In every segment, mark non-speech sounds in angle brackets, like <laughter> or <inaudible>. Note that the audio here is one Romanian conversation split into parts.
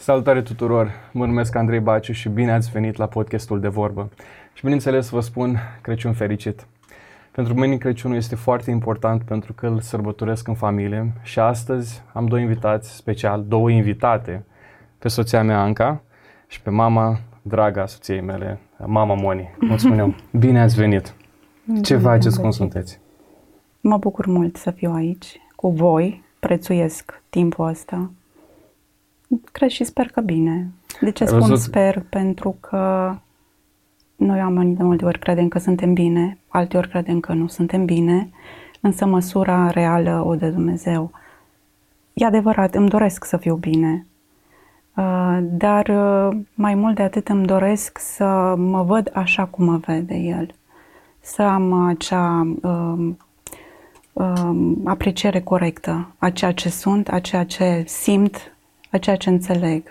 Salutare tuturor! Mă numesc Andrei Baciu și bine ați venit la podcastul de vorbă. Și bineînțeles vă spun Crăciun fericit. Pentru mine Crăciunul este foarte important pentru că îl sărbătoresc în familie și astăzi am doi invitați special, două invitate, pe soția mea Anca și pe mama draga soției mele, mama Moni. Mulțumim! <laughs> Bine ați venit! Ce faceți? Cum sunteți? Mă bucur mult să fiu aici cu voi, prețuiesc timpul ăsta Cred și sper că bine. De ce spun văzut? sper? Pentru că noi oamenii de multe ori credem că suntem bine, alte ori credem că nu suntem bine, însă măsura reală o de Dumnezeu. E adevărat, îmi doresc să fiu bine, uh, dar uh, mai mult de atât îmi doresc să mă văd așa cum mă vede El. Să am acea um, um, apreciere corectă a ceea ce sunt, a ceea ce simt, a ceea ce înțeleg.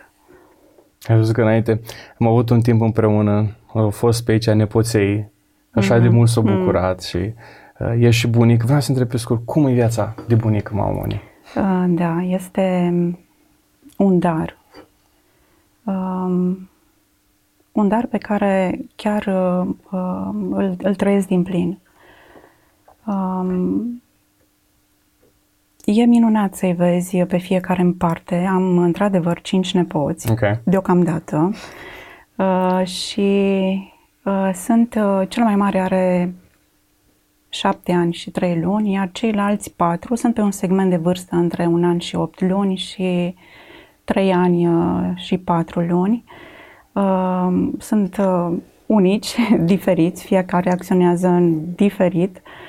Ai văzut că înainte am avut un timp împreună, au fost pe aici nepoței, așa mm-hmm. de mult s-au mm. bucurat mm-hmm. și uh, e și bunic. Vreau să întreb pe scurt, cum e viața de bunică, mamoni? Uh, da, este un dar. Um, un dar pe care chiar uh, uh, îl, îl trăiesc din plin. Um, E minunat să-i vezi pe fiecare în parte. Am într-adevăr cinci nepoți okay. deocamdată uh, și uh, sunt, uh, cel mai mare are șapte ani și trei luni, iar ceilalți patru sunt pe un segment de vârstă între un an și opt luni și trei ani uh, și patru luni. Uh, sunt uh, unici, <laughs> diferiți, fiecare acționează în diferit. Uh,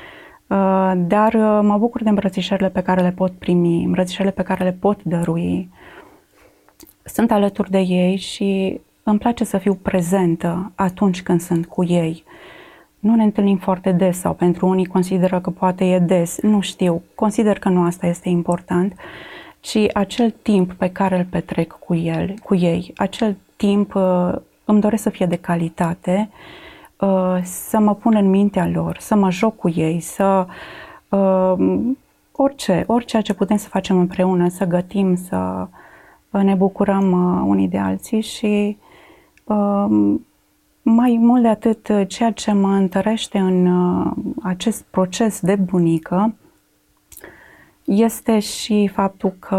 dar uh, mă bucur de îmbrățișările pe care le pot primi, îmbrățișările pe care le pot dărui. Sunt alături de ei și îmi place să fiu prezentă atunci când sunt cu ei. Nu ne întâlnim foarte des sau pentru unii consideră că poate e des, nu știu, consider că nu asta este important, ci acel timp pe care îl petrec cu el, cu ei, acel timp uh, îmi doresc să fie de calitate Uh, să mă pun în mintea lor, să mă joc cu ei, să uh, orice, orice ce putem să facem împreună, să gătim, să ne bucurăm uh, unii de alții și mai mult de atât, ceea ce mă întărește în acest proces de bunică este și faptul că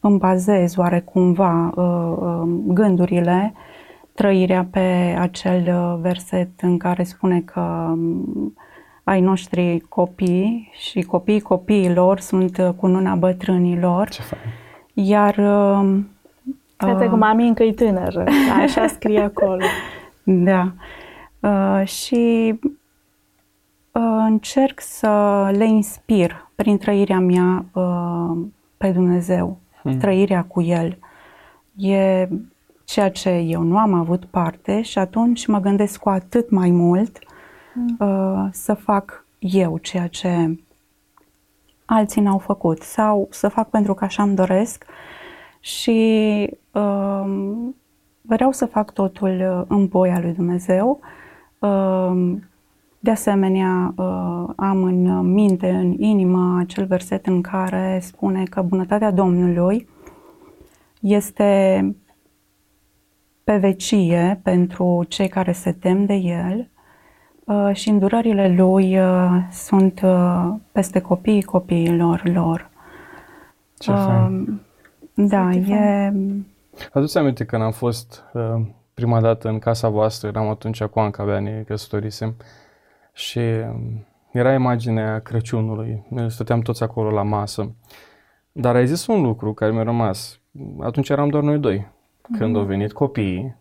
îmi bazez oarecumva gândurile trăirea pe acel uh, verset în care spune că um, ai noștri copii și copiii copiilor sunt uh, cu nuna bătrânilor. Ce fain. Iar... Poate uh, cu mami încă e tânără, așa <laughs> scrie acolo. Da. Uh, și uh, încerc să le inspir prin trăirea mea uh, pe Dumnezeu, hmm. trăirea cu El. E ceea ce eu nu am avut parte și atunci mă gândesc cu atât mai mult mm. uh, să fac eu ceea ce alții n-au făcut sau să fac pentru că așa îmi doresc și uh, vreau să fac totul în voia lui Dumnezeu. Uh, de asemenea, uh, am în minte, în inimă, acel verset în care spune că bunătatea Domnului este pe vecie pentru cei care se tem de El uh, și îndurările Lui uh, sunt uh, peste copiii copiilor lor. Ce fain. Da, e... Aduți aminte când am fost prima dată în casa voastră, eram atunci cu Anca abia ne căsătorisem și um, era imaginea Crăciunului, noi stăteam toți acolo la masă. Dar ai zis un lucru care mi-a rămas. Atunci eram doar noi doi. Când mm-hmm. au venit copiii,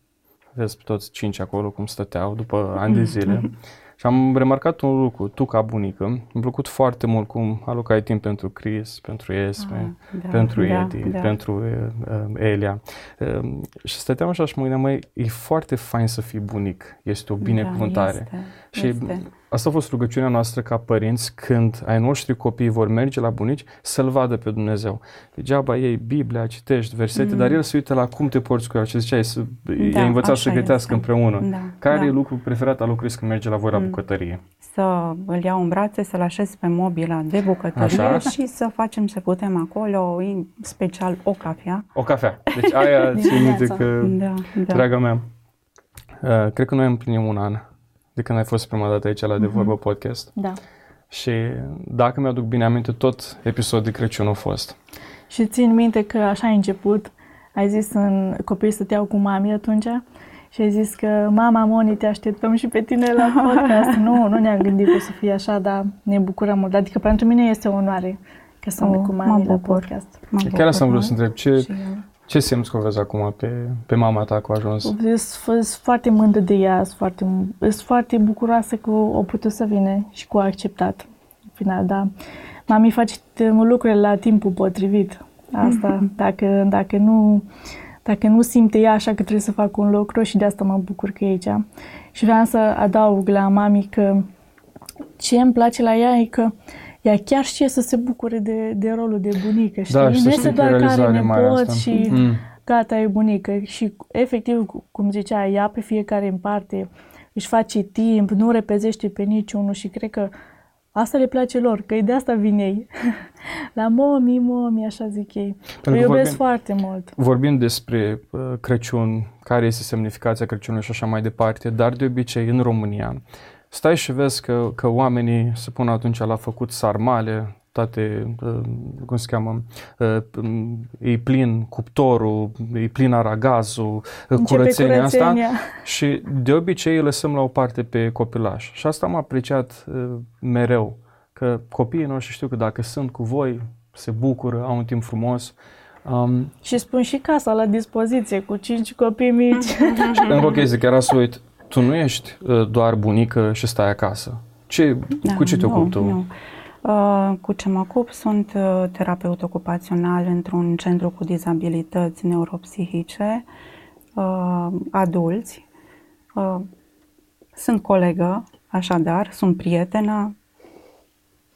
vezi pe toți cinci acolo cum stăteau după ani de mhm. zile, mm-hmm. <laughs> și am remarcat un lucru, tu ca bunică, mi-a plăcut foarte mult cum alocai timp pentru Chris, pentru Esme, ah, da, pentru da, Edi, da. pentru uh, Elia. Uh, și stăteam așa și mă gândeam, măi, e foarte fain să fii bunic, este o binecuvântare. Da, este. Și este. asta a fost rugăciunea noastră ca părinți când ai noștri copii vor merge la bunici să-L vadă pe Dumnezeu. Degeaba ei Biblia, citești versete, mm. dar el se uită la cum te porți cu el și ziceai, să, da, i-ai învățat să gătească este. împreună. Da, Care da. e lucrul preferat al lui Chris când merge la voi la mm. bucătărie? Să îl iau în brațe, să-l așez pe mobila de bucătărie Așa? și să facem ce putem acolo, în special o cafea. O cafea. Deci aia <laughs> ți minte că, da, da. draga mea, uh, cred că noi împlinim un an de când ai fost prima dată aici la De mhm. Vorbă Podcast. Da. Și dacă mi-aduc bine aminte, tot episodul de Crăciun a fost. Și țin minte că așa ai început, ai zis în copii să te iau cu mami atunci și ai zis că mama Moni te așteptăm și pe tine la podcast. <laughs> nu, nu ne-am gândit că o să fie așa, dar ne bucurăm mult. Adică pentru mine este o onoare că sunt oh, cu mami la podcast. Chiar să vă să întreb, ce, ce simți că vezi acum pe, pe mama ta cu ajuns? Sunt foarte mândră de ea, sunt foarte, sunt foarte bucuroasă că o putut să vină și cu a acceptat. În final, da. Mami face lucrurile la timpul potrivit. Asta, mm-hmm. dacă, dacă, nu, dacă nu simte ea așa că trebuie să fac un lucru și de asta mă bucur că e aici. Și vreau să adaug la mami că ce îmi place la ea e că ea chiar știe să se bucure de, de rolul de bunică, știi? Da, și nu este doar care nepot și mm. gata, e bunică. Și efectiv, cum zicea, ea pe fiecare în parte își face timp, nu repezește pe niciunul și cred că asta le place lor, că de asta vin ei. <laughs> La momi, momi, așa zic ei. Îi iubesc vorbim, foarte mult. Vorbim despre uh, Crăciun, care este semnificația Crăciunului și așa mai departe, dar de obicei în România stai și vezi că, că oamenii se pun atunci la făcut sarmale, toate, uh, cum se cheamă, uh, e plin cuptorul, e plin aragazul, uh, Începe curățenia, curățenia asta și de obicei îi lăsăm la o parte pe copilaș. Și asta am apreciat mereu, că copiii noștri știu că dacă sunt cu voi, se bucură, au un timp frumos. Um, și spun și casa la dispoziție cu cinci copii mici. <laughs> și încă o chestie, chiar să uit, tu nu ești uh, doar bunică și stai acasă. Ce, da, cu ce te ocupi tu? Nu. Uh, cu ce mă ocup sunt uh, terapeut ocupațional într-un centru cu dizabilități neuropsihice, uh, adulți. Uh, sunt colegă, așadar, sunt prietenă,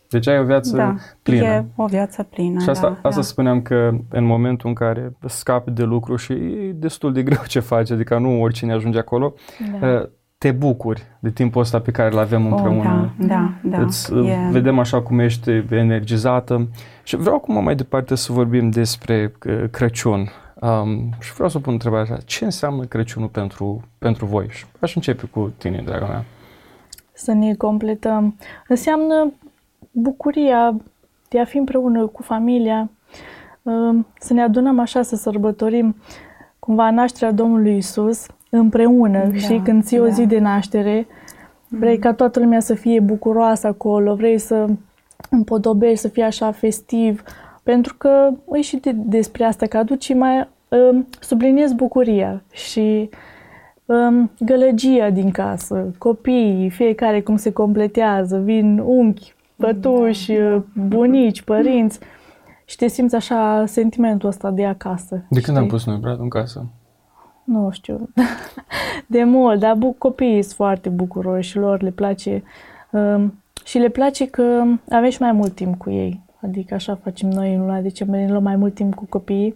deci ai o viață da, plină. e o viață plină, Și asta, da, asta da. spuneam că în momentul în care scapi de lucru și e destul de greu ce faci, adică nu oricine ajunge acolo, da. Uh, te bucuri de timpul ăsta pe care îl avem oh, împreună. Da, da, da. Îți uh, e... vedem așa cum ești energizată. Și vreau acum mai departe să vorbim despre uh, Crăciun. Um, și vreau să pun întrebarea așa, ce înseamnă Crăciunul pentru, pentru voi? Și aș începe cu tine, draga mea. Să ne completăm. Înseamnă bucuria de a fi împreună cu familia, um, să ne adunăm așa, să sărbătorim cumva nașterea Domnului Isus împreună, da, și când ții da. o zi de naștere, vrei mm. ca toată lumea să fie bucuroasă acolo, vrei să împodobești, să fie așa festiv, pentru că e și de, despre asta, că aduci mai um, subliniez bucuria și um, gălăgia din casă, copiii, fiecare cum se completează, vin unchi, pătuși, da, da. bunici, părinți și te simți așa sentimentul ăsta de acasă. De știi? când am pus noi bradul în casă? Nu știu, <laughs> de mult, dar bu- copiii sunt foarte bucuroși și lor le place um, și le place că avem și mai mult timp cu ei. Adică așa facem noi în luna decembrie, ne luăm mai mult timp cu copiii.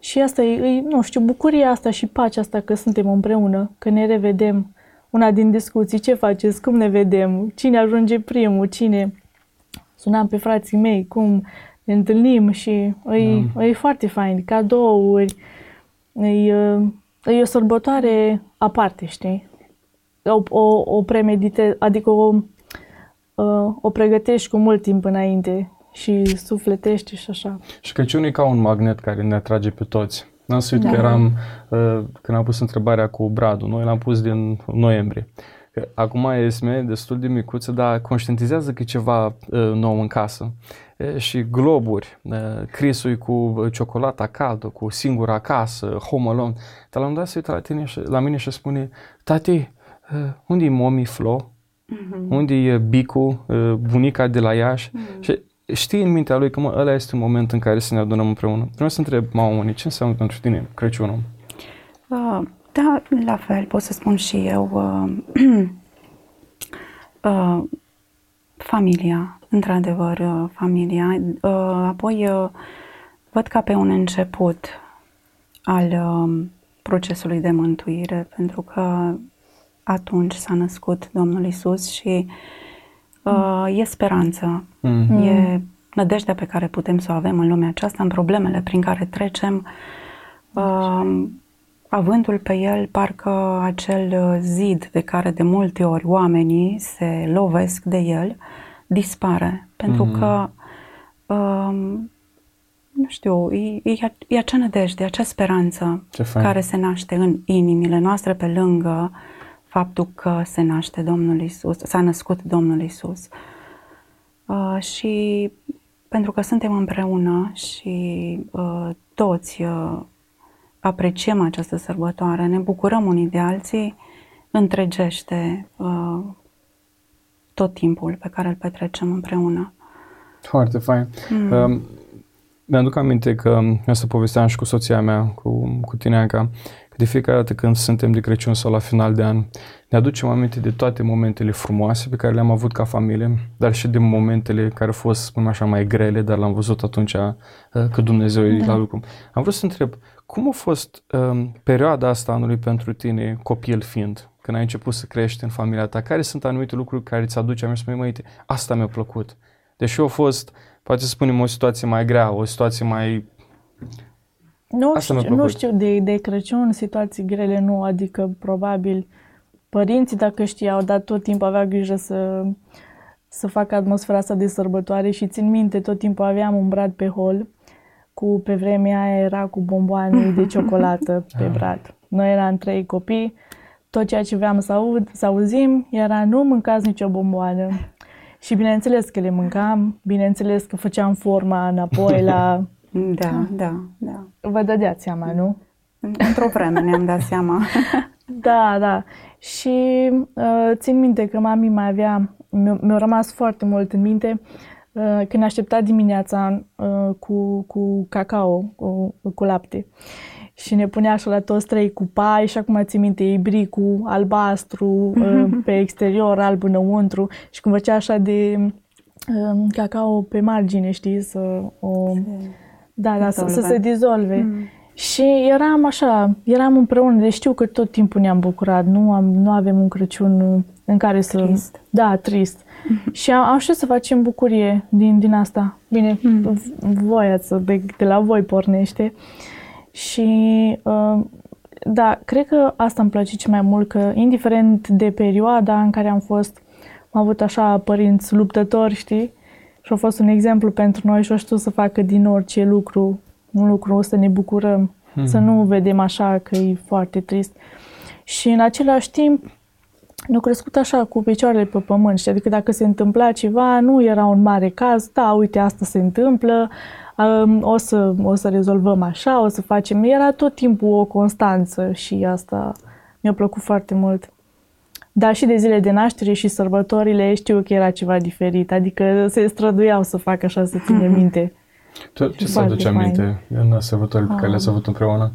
Și asta e, e, nu știu, bucuria asta și pacea asta că suntem împreună, că ne revedem. Una din discuții, ce faceți, cum ne vedem, cine ajunge primul, cine sunam pe frații mei, cum ne întâlnim și e, da. e foarte fain, cadouri, e, e o sărbătoare aparte, știi? O, o, o premedite, adică o, o pregătești cu mult timp înainte și sufletești și așa. Și Crăciunul e ca un magnet care ne atrage pe toți. N-am să uit da. că eram, când am pus întrebarea cu Bradu, noi l-am pus din noiembrie. Că acum Esme destul de micuță, dar conștientizează că e ceva uh, nou în casă. E, și globuri, uh, Crisul cu ciocolata caldă, cu singura casă, Home Alone. Dar la un dat se uită la, tine și, la mine și spune, tati, uh, unde e momi Flo? Mm-hmm. Unde e Bicu, uh, bunica de la Iași? Mm-hmm. Și știi în mintea lui că mă, ăla este un moment în care să ne adunăm împreună. Vreau să întreb, mama, ce înseamnă pentru tine Crăciunul? Uh, da, la fel, pot să spun și eu. Uh, <clears throat> Uh, familia, într-adevăr, uh, familia. Uh, apoi uh, văd ca pe un început al uh, procesului de mântuire, pentru că atunci s-a născut Domnul Isus și uh, e speranță, mm. e nădejdea pe care putem să o avem în lumea aceasta, în problemele prin care trecem, uh, avându-l pe el parcă acel zid de care de multe ori oamenii se lovesc de el, dispare, pentru mm-hmm. că uh, nu știu, e, e, e acea nădejde, acea speranță care se naște în inimile noastre pe lângă faptul că se naște Domnul Isus, s-a născut Domnul Isus. Uh, și pentru că suntem împreună și uh, toți uh, apreciem această sărbătoare, ne bucurăm unii de alții, întregește uh, tot timpul pe care îl petrecem împreună. Foarte fain. Mm. Uh, mi-aduc aminte că asta povesteam și cu soția mea, cu, cu tine, Anca, că de fiecare dată când suntem de Crăciun sau la final de an, ne aducem aminte de toate momentele frumoase pe care le-am avut ca familie, dar și de momentele care au fost, spunem așa, mai grele, dar l-am văzut atunci uh, că Dumnezeu da. e la lucru. Am vrut să întreb, cum a fost um, perioada asta anului pentru tine, copil fiind, când ai început să crești în familia ta? Care sunt anumite lucruri care ți aduce aminte să măi, asta mi-a plăcut. Deși a fost, poate să spunem, o situație mai grea, o situație mai... Nu asta știu, nu știu de, de Crăciun, situații grele nu, adică probabil părinții, dacă știau, dar tot timpul avea grijă să, să facă atmosfera asta de sărbătoare și țin minte, tot timpul aveam un brad pe hol cu, pe vremea aia era cu bomboane de <laughs> ciocolată pe ah. brad. Noi eram trei copii, tot ceea ce vreau să aud, să auzim era nu mâncați nicio bomboană. Și bineînțeles că le mâncam, bineînțeles că făceam forma înapoi la... <laughs> Da, da, da. Vă dădeați seama, nu? Într-o vreme ne-am dat seama. <laughs> da, da. Și uh, țin minte că mami mai avea, mi-a rămas foarte mult în minte, uh, când aștepta dimineața uh, cu, cu cacao, cu, cu lapte. Și ne punea așa la toți trei cu pai și acum țin minte ibricul albastru uh, <laughs> pe exterior, alb înăuntru și cum făcea așa de uh, cacao pe margine, știi, să o... Da, da, să, să se dizolve. Mm. Și eram așa, eram împreună, deci știu că tot timpul ne-am bucurat, nu, am, nu avem un Crăciun în care să... Trist. Da, trist. Mm-hmm. <laughs> Și am, am știut să facem bucurie din, din asta. Bine, mm. voia să, de, de la voi pornește. Și uh, da, cred că asta îmi place ce mai mult, că indiferent de perioada în care am fost, am avut așa părinți luptători, știi? Și a fost un exemplu pentru noi și au știut să facă din orice lucru un lucru, să ne bucurăm, hmm. să nu vedem așa că e foarte trist. Și în același timp, nu crescut așa cu picioarele pe pământ, știi? adică dacă se întâmpla ceva, nu era un mare caz, da, uite, asta se întâmplă, um, o, să, o să rezolvăm așa, o să facem, era tot timpul o constanță și asta mi-a plăcut foarte mult. Dar și de zile de naștere și sărbătorile știu că era ceva diferit, adică se străduiau să facă așa, să ține minte. Tu, ce să aduce aminte în sărbătorile pe care le-ați avut împreună?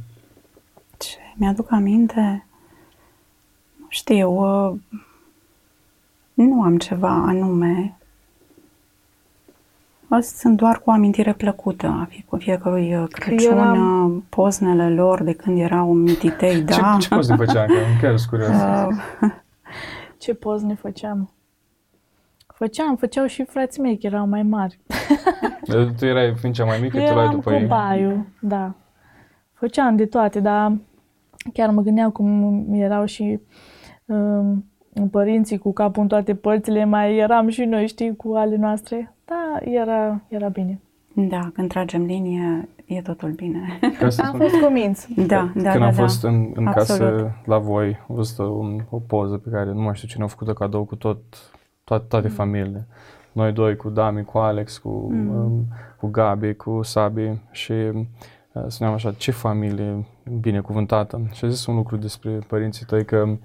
Ce mi-aduc aminte? Nu știu, uh, nu am ceva anume. Astea sunt doar cu o amintire plăcută a cu fiecărui uh, Crăciun, eram... Uh, poznele lor de când erau mititei, <laughs> da. Ce, ce pozne făceam? Chiar sunt curios. Uh, <laughs> ce pozne făceam? Făceam, făceau și frații mei, că erau mai mari. <laughs> tu erai fiind cea mai mică, tu erai după ei. Eram da. Făceam de toate, dar chiar mă gândeam cum erau și um, părinții cu capul în toate părțile, mai eram și noi, știi, cu ale noastre. Da, era, era bine. Da, când tragem linie, e totul bine. Am fost convins. Da, da, Când da, am da, fost în, în casă la voi, am văzut un, o poză pe care nu mai știu cine a făcut-o cadou cu tot toate, toate mm. familiile. Noi doi cu Dami, cu Alex, cu, mm. um, cu Gabi, cu Sabi și uh, spuneam așa, ce familie binecuvântată. Și a zis un lucru despre părinții tăi că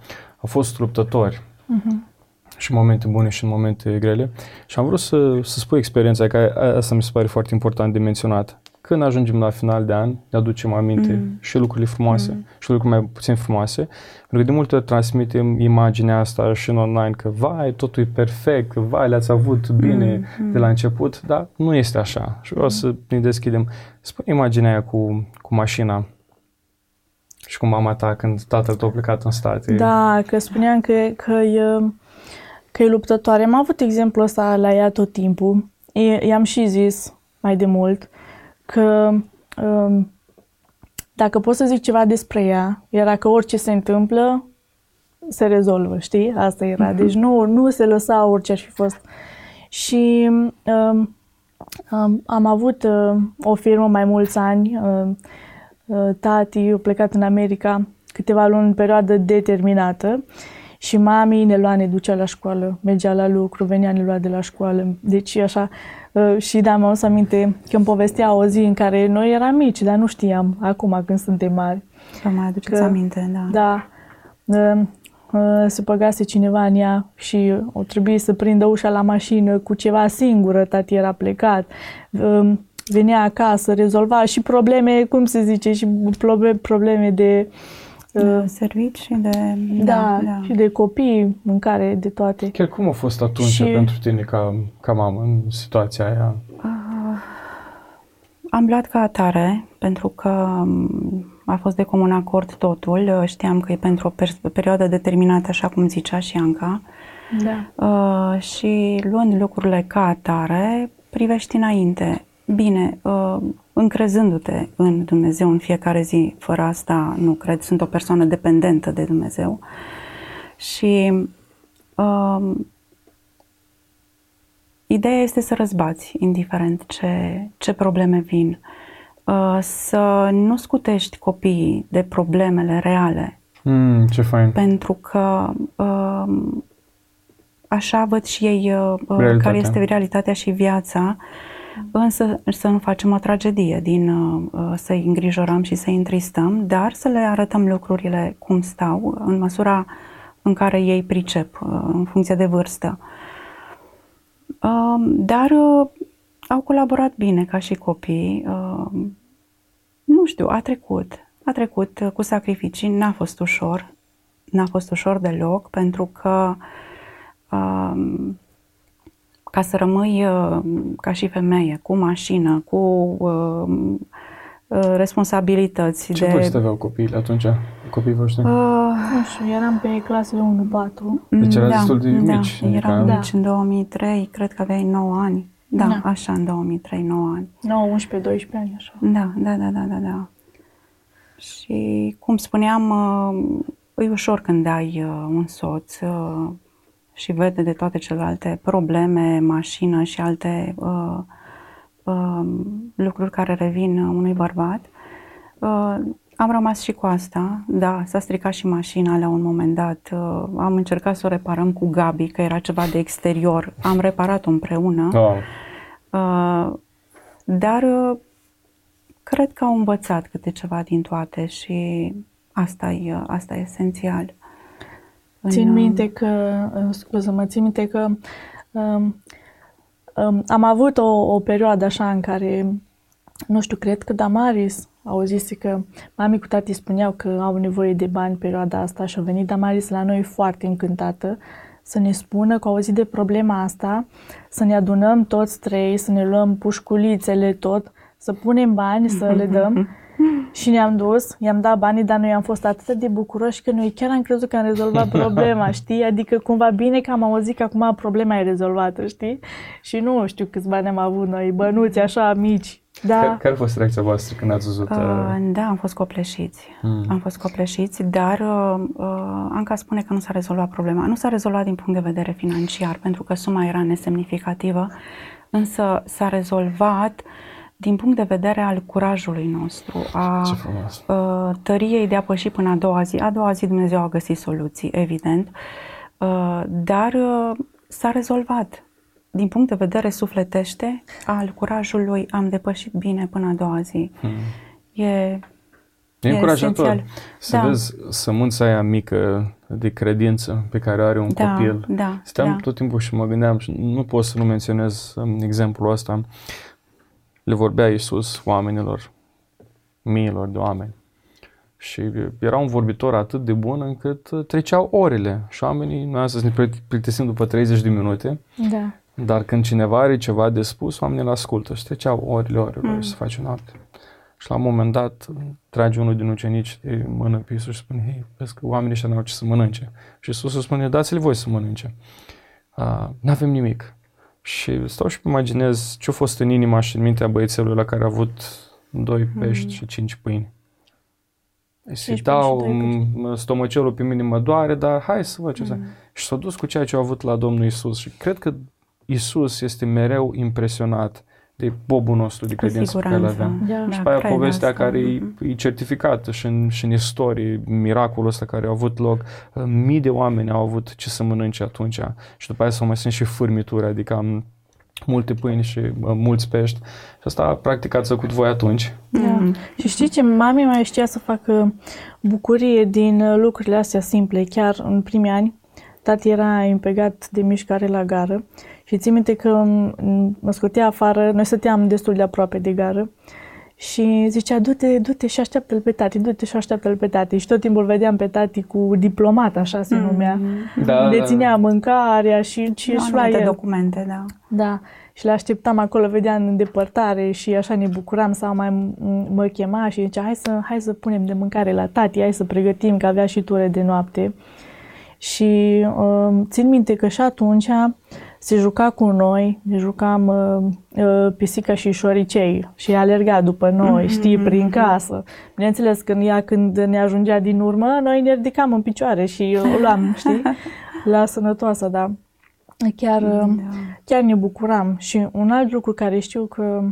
au fost luptători. Mm-hmm și în momente bune și în momente grele. Și am vrut să, să spui experiența, că asta mi se pare foarte important de menționat. când ajungem la final de an, ne aducem aminte mm. și lucrurile frumoase mm. și lucruri mai puțin frumoase. Pentru că de multe ori transmitem imaginea asta și în online că vai, totul e perfect, că vai, le-ați avut bine mm. de la început, dar nu este așa. Și vreau mm. să ne deschidem. Spune imaginea aia cu, cu mașina și cu mama ta când tatăl tău a plecat în state. Da, că spuneam că, că, e, că e luptătoare. Am avut exemplul ăsta la ea tot timpul. I-am și zis mai de mult că um, dacă pot să zic ceva despre ea, era că orice se întâmplă, se rezolvă, știi? Asta era. Mhm. Deci nu, nu se lăsa orice ar fi fost. Și um, um, am avut uh, o firmă mai mulți ani. Uh, uh, tati a plecat în America câteva luni în perioadă determinată și mami ne lua, ne ducea la școală, mergea la lucru, venea, ne lua de la școală. Deci așa, uh, și da, mi-am să aminte că îmi povestea o zi în care noi eram mici, dar nu știam acum când suntem mari. Vă mai aduceți că, aminte, da. Da. Uh, uh, se păgase cineva în ea și o trebuie să prindă ușa la mașină cu ceva singură, tati era plecat. Venea acasă, rezolva și probleme, cum se zice, și probleme de de servici de... Da, da, da, și de copii, mâncare, de toate. Chiar cum a fost atunci și... pentru tine ca, ca mamă în situația aia? Uh, am luat ca atare pentru că a fost de comun acord totul. Știam că e pentru o per- perioadă determinată, așa cum zicea și Anca. Da. Uh, și luând lucrurile ca atare, privești înainte. Bine, uh, încrezându-te în Dumnezeu în fiecare zi, fără asta nu cred, sunt o persoană dependentă de Dumnezeu. Și uh, ideea este să răzbați, indiferent ce, ce probleme vin. Uh, să nu scutești copiii de problemele reale. Mm, ce fain. Pentru că uh, așa văd și ei uh, care este realitatea și viața. Uh, însă să nu facem o tragedie din uh, să-i îngrijorăm și să-i întristăm, dar să le arătăm lucrurile cum stau, în măsura în care ei pricep, uh, în funcție de vârstă. Uh, dar uh, au colaborat bine ca și copii. Uh, nu știu, a trecut. A trecut uh, cu sacrificii, n-a fost ușor. N-a fost ușor deloc, pentru că uh, ca să rămâi uh, ca și femeie, cu mașină, cu uh, uh, responsabilități. Ce de... vârstă aveau copiii atunci, copiii voștri? Uh, nu știu, eram pe clasele 1-4. Deci era da, destul de da, mici. Eram adică... mici în 2003, cred că aveai 9 ani. Da, da. așa, în 2003, 9 ani. 9, 11, 12 ani, așa. Da, da, da, da, da, da. Și, cum spuneam, e ușor când ai un soț și vede de toate celelalte probleme, mașină și alte uh, uh, lucruri care revin unui bărbat. Uh, am rămas și cu asta, da, s-a stricat și mașina la un moment dat. Uh, am încercat să o reparăm cu Gabi, că era ceva de exterior. Am reparat-o împreună. Oh. Uh, dar uh, cred că au învățat câte ceva din toate și asta e, asta e esențial. Țin minte că, uh, scuză mă, țin minte că um, um, am avut o, o perioadă așa în care, nu știu, cred că Damaris au zis că mami cu tati spuneau că au nevoie de bani în perioada asta și a venit Damaris la noi foarte încântată să ne spună că au auzit de problema asta, să ne adunăm toți trei, să ne luăm pușculițele tot, să punem bani, să le <laughs> dăm Și ne-am dus, i-am dat banii, dar noi am fost atât de bucuroși că noi chiar am crezut că am rezolvat <laughs> problema, știi? Adică cumva bine că am auzit că acum problema e rezolvată, știi? Și nu știu câți bani am avut noi, bănuți așa mici. Da. Care, care a fost reacția voastră când ați văzut? Uh, uh... Da, am fost copleșiți. Hmm. Am fost copleșiți, dar uh, uh, Anca spune că nu s-a rezolvat problema. Nu s-a rezolvat din punct de vedere financiar, pentru că suma era nesemnificativă, însă s-a rezolvat uh, din punct de vedere al curajului nostru, a uh, tăriei de a păși până a doua zi. A doua zi Dumnezeu a găsit soluții, evident, uh, dar uh, s-a rezolvat. Din punct de vedere sufletește, al curajului am depășit bine până a doua zi. Hmm. E E încurajator să da. vezi sămânța aia mică de credință pe care are un da, copil. Da, Steam da. tot timpul și mă gândeam și nu pot să nu menționez um, exemplul ăsta le vorbea Iisus oamenilor, miilor de oameni. Și era un vorbitor atât de bun încât treceau orele și oamenii, noi astăzi ne plictisim după 30 de minute, da. dar când cineva are ceva de spus, oamenii îl ascultă și treceau orele, orele, mm. să face noapte. Și la un moment dat trage unul din ucenici de mână pe Iisus și spune, hei, vezi că oamenii ăștia n-au ce să mănânce. Și Iisus îi spune, dați-le voi să mănânce. Uh, n-avem nimic. Și stau și imaginez ce a fost în inima și în mintea băiețelului la care a avut doi hmm. pești mm. și cinci pâini. Și dau, stomacelul pe mine mă doare, dar hai să văd ce mm. să... Și s-a dus cu ceea ce a avut la Domnul Isus și cred că Isus este mereu impresionat de bobul nostru de credință pe care îl avem. Da, și pe aia povestea asta. care e, e certificată și în, și în istorie, miracolul ăsta care a avut loc. Mii de oameni au avut ce să mănânce atunci și după aia s-au mai și fârmituri, adică am multe pâini și uh, mulți pești. Și asta practic ați făcut voi atunci. Da. Mm-hmm. Și știi ce? Mami mai știa să facă bucurie din uh, lucrurile astea simple. Chiar în primii ani, tati era impegat de mișcare la gară și țin minte că mă scotea afară, noi stăteam destul de aproape de gară și zicea, du-te, du-te și așteaptă-l pe tati, du-te și așteaptă-l pe tati. Și tot timpul vedeam pe tati cu diplomat, așa se mm-hmm. numea. Da, Deținea da. mâncarea și, și își lua el. documente, da. Da. Și le așteptam acolo, vedeam în depărtare și așa ne bucuram sau mai mă chema și zicea, hai să, hai să punem de mâncare la tati, hai să pregătim, că avea și ture de noapte. Și uh, țin minte că și atunci se juca cu noi, ne jucam uh, uh, pisica și șoricei și alerga după noi, mm-hmm. știi, prin casă. Bineînțeles, când ea când ne ajungea din urmă, noi ne ridicam în picioare și o <laughs> luam, știi, la sănătoasă, dar chiar, uh, da. chiar ne bucuram. Și un alt lucru care știu că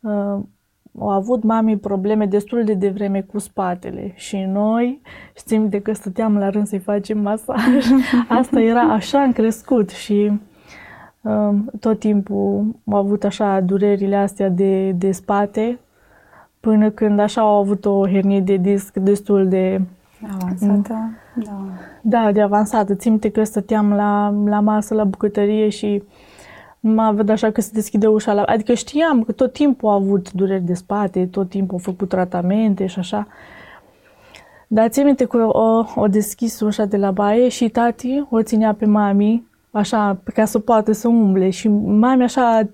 uh, au avut mami probleme destul de devreme cu spatele și noi știm de că stăteam la rând să-i facem masaj. <laughs> Asta era așa în crescut și tot timpul au avut așa durerile astea de, de spate, până când așa au avut o hernie de disc destul de... Avansată? Da. Da, de avansată. Țin că stăteam la, la masă, la bucătărie și mă văd așa că se deschide ușa la... Adică știam că tot timpul au avut dureri de spate, tot timpul au făcut tratamente și așa. Dar țin minte că o, o deschis ușa de la baie și tati o ținea pe mami așa, ca să poată să umble și mami așa